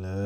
เลย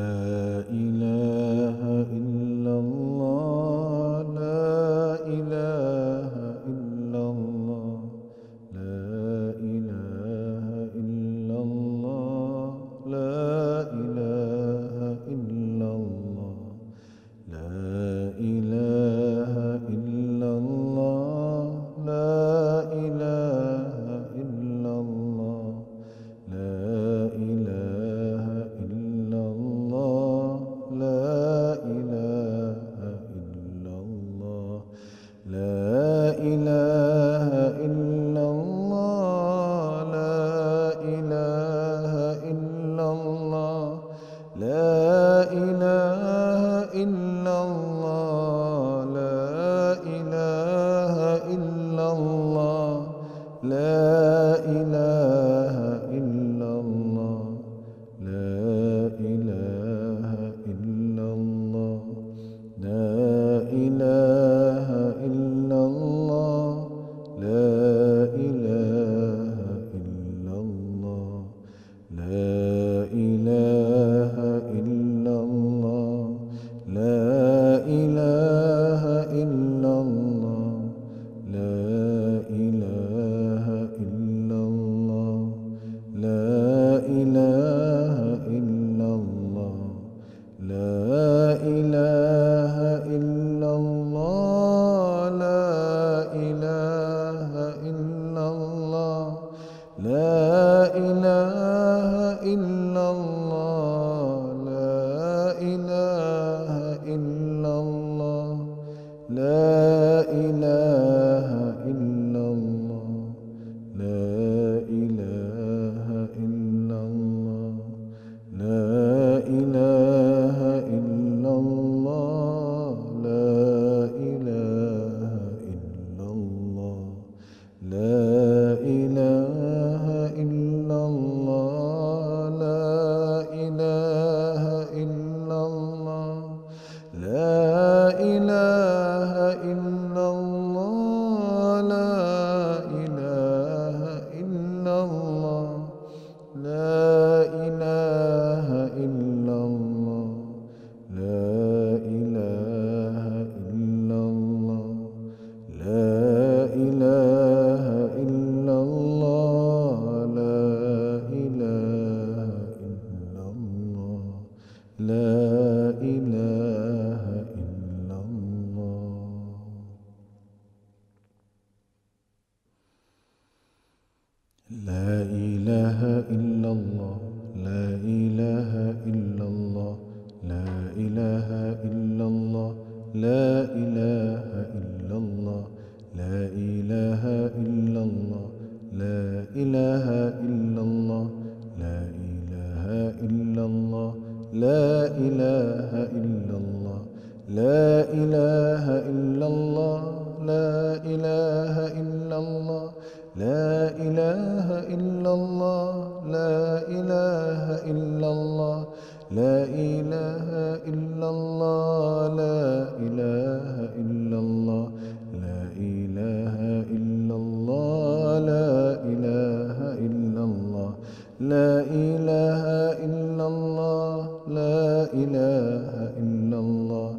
إله إلا الله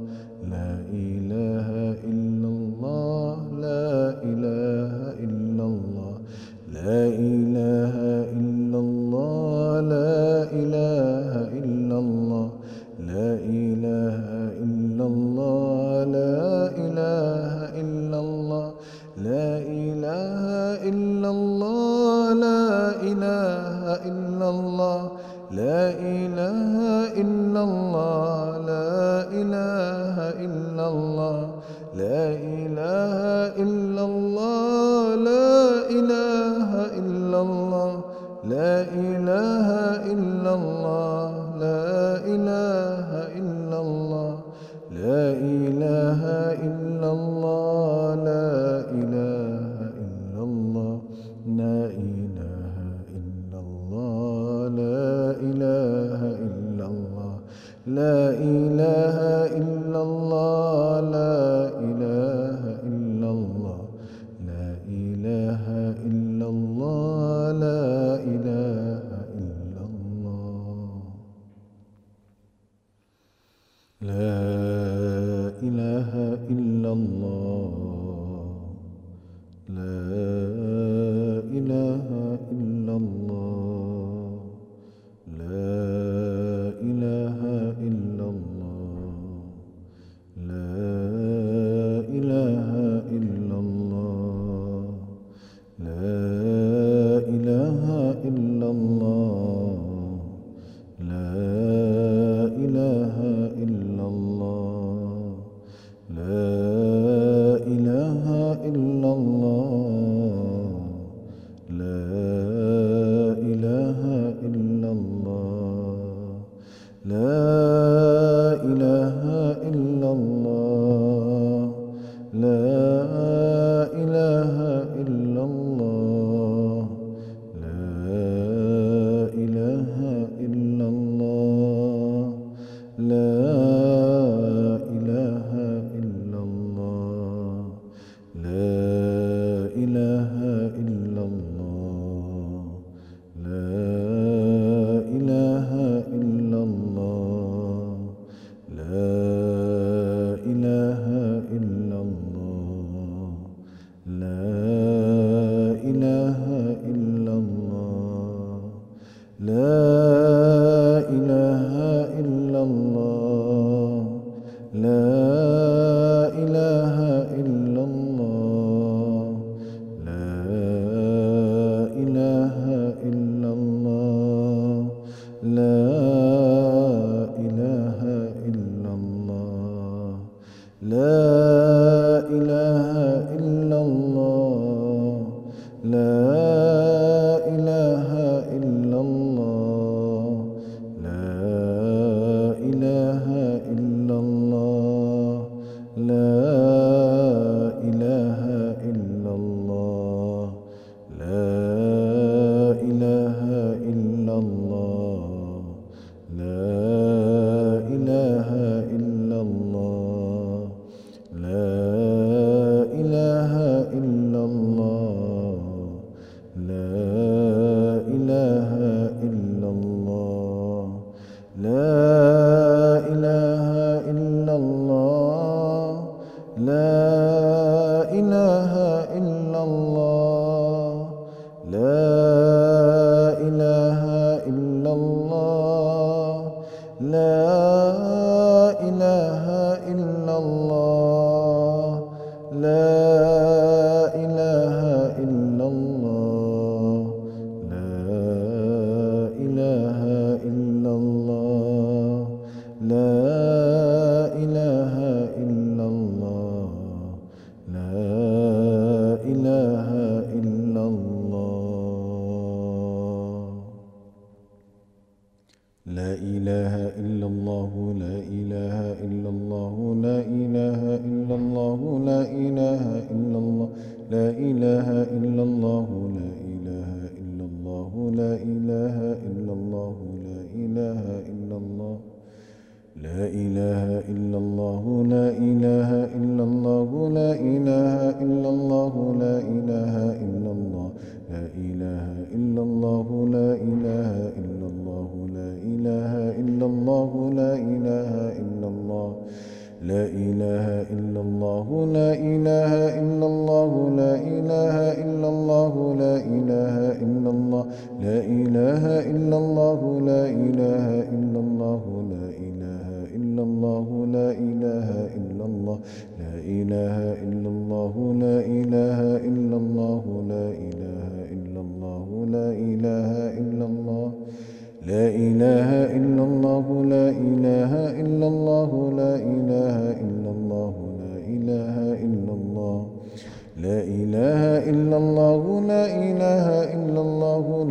لا إله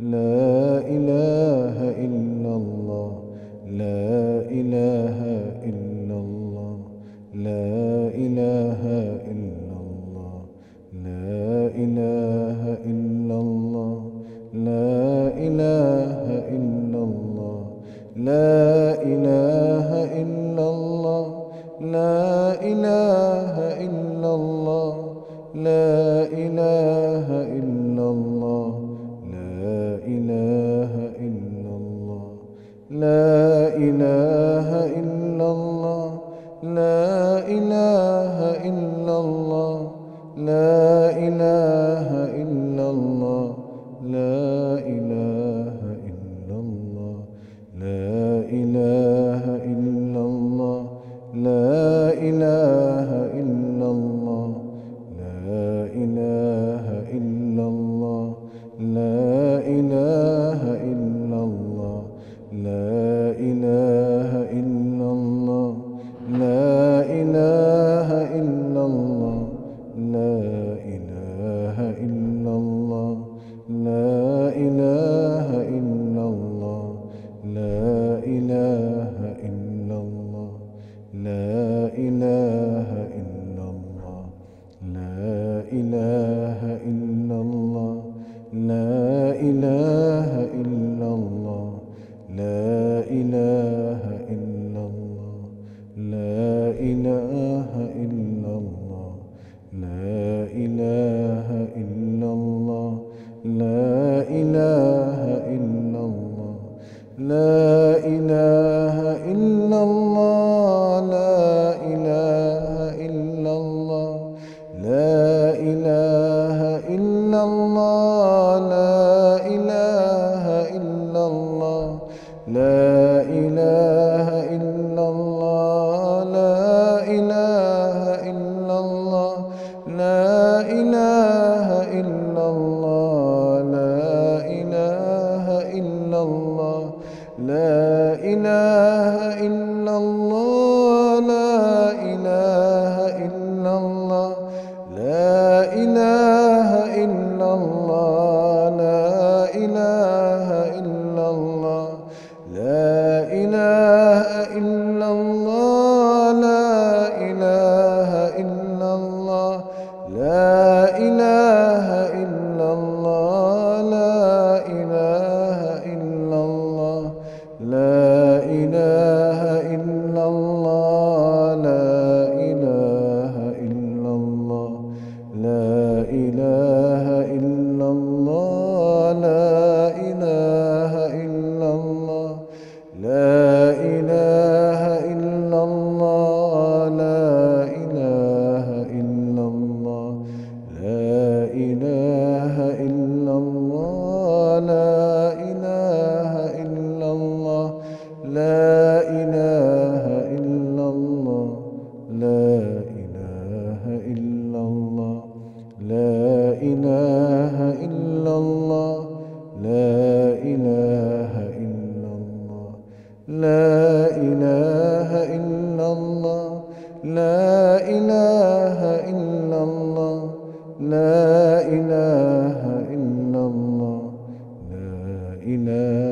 لا إله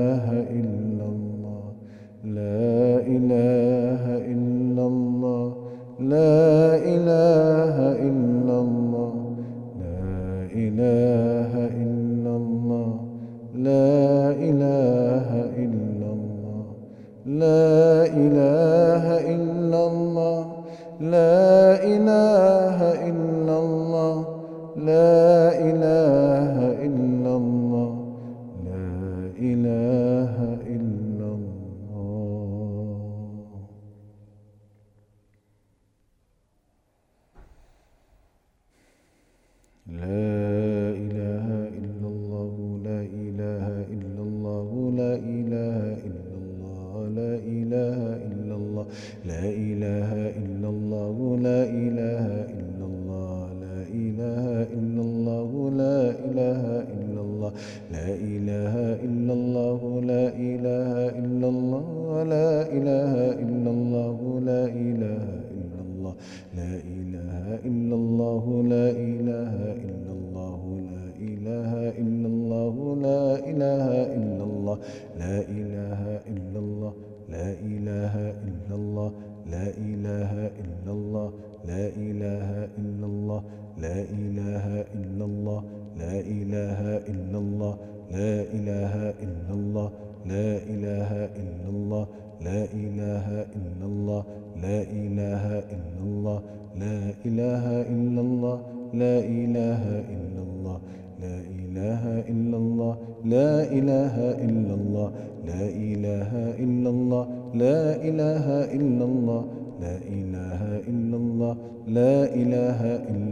إله إلا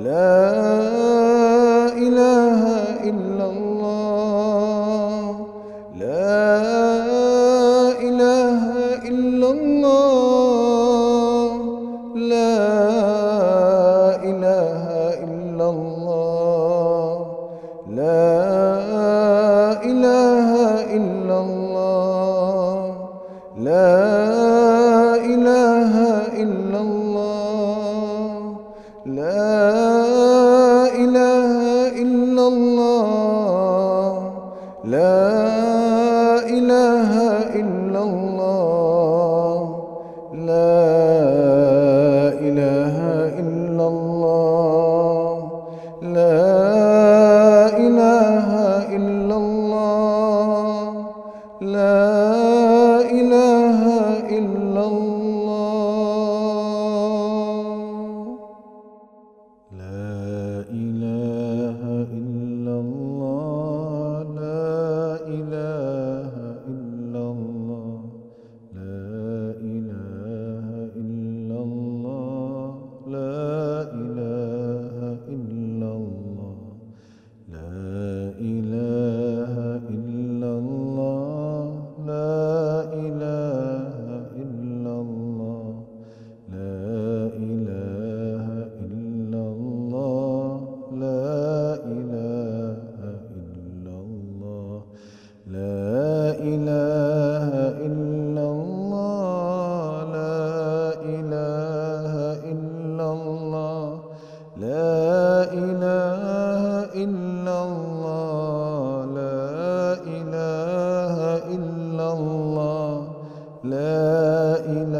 La لا إله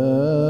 أَنْ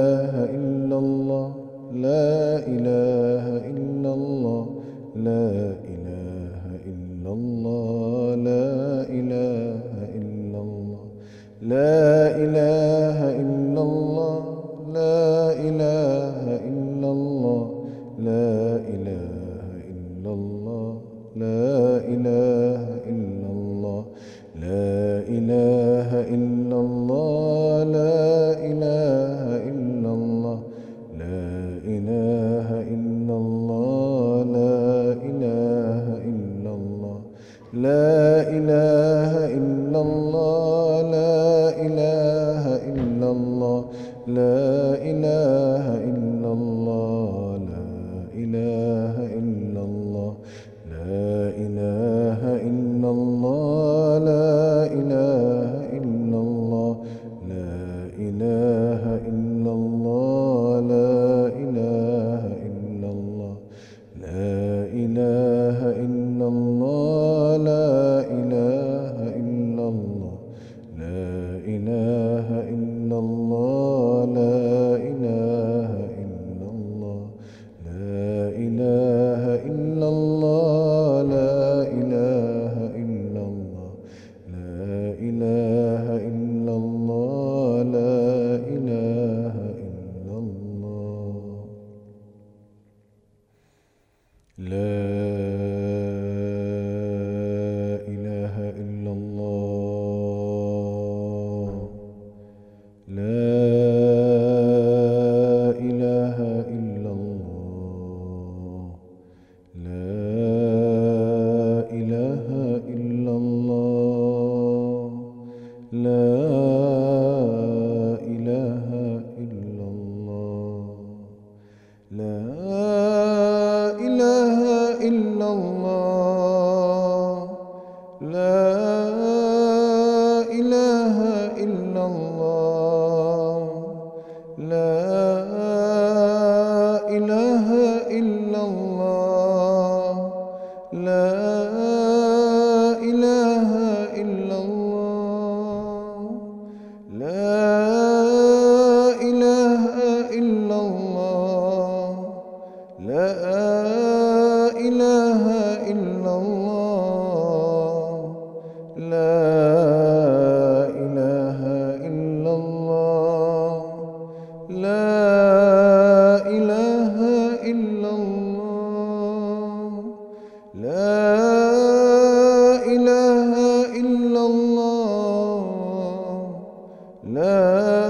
الله. لا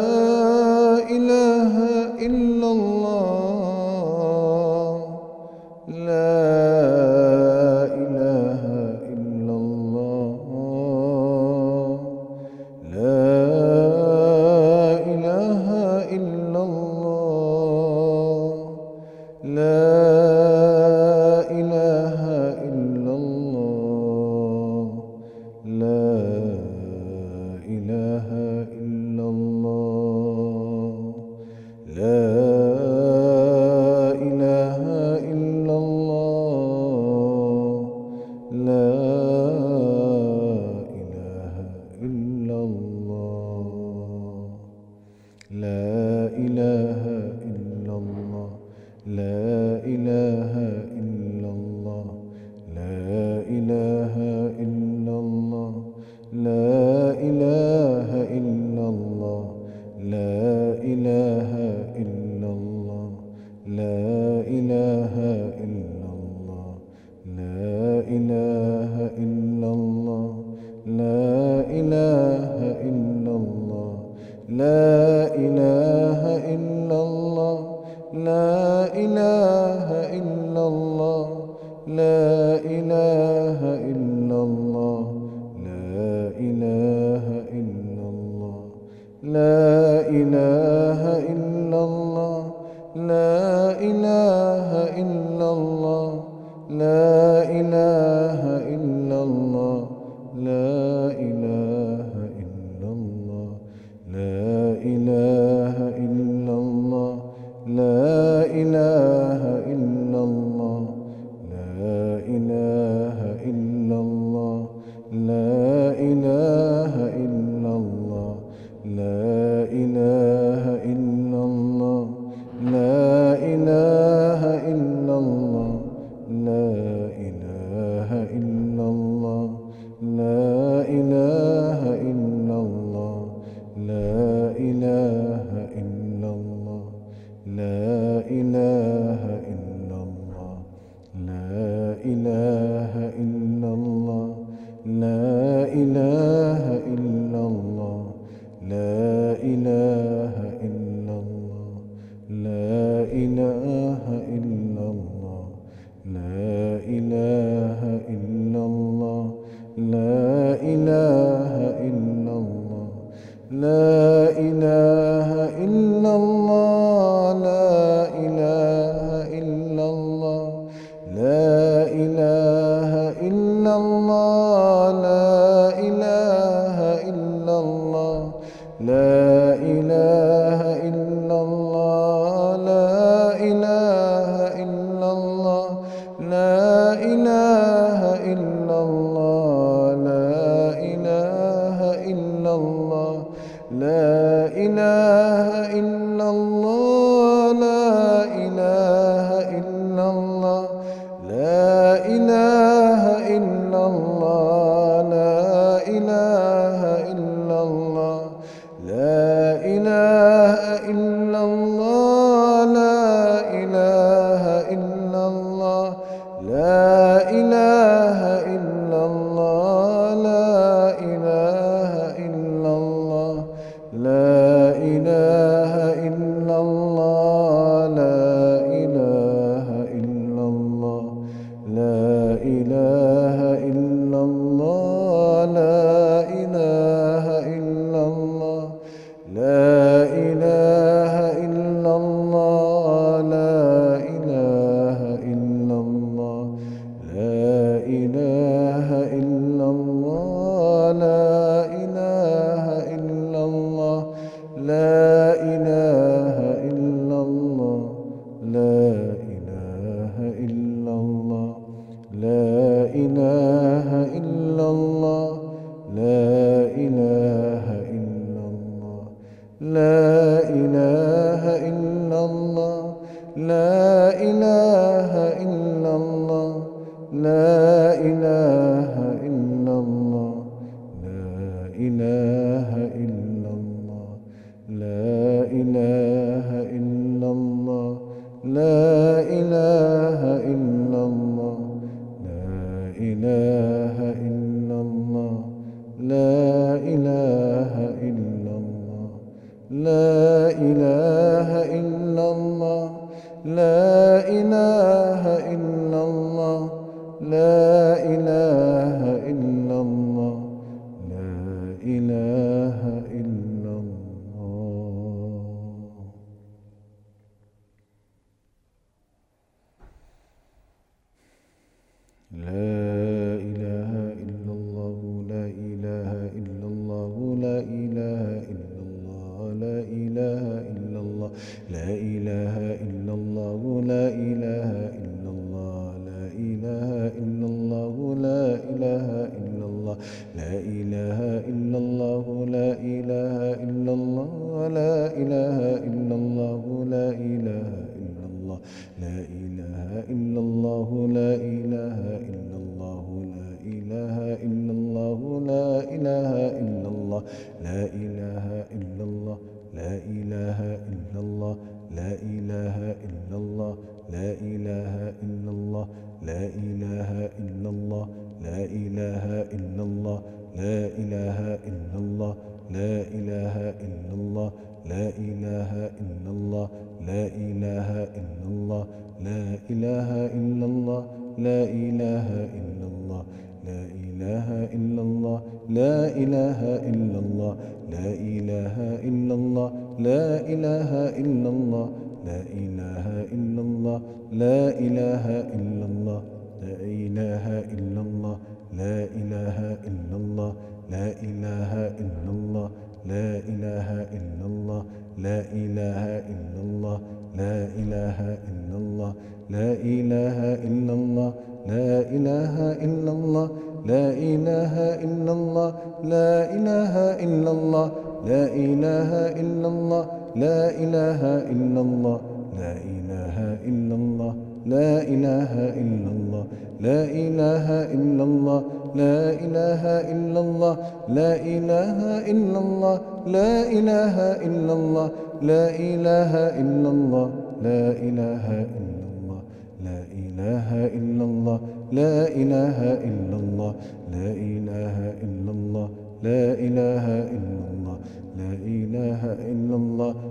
لا إله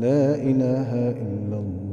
لا إله إلا الله.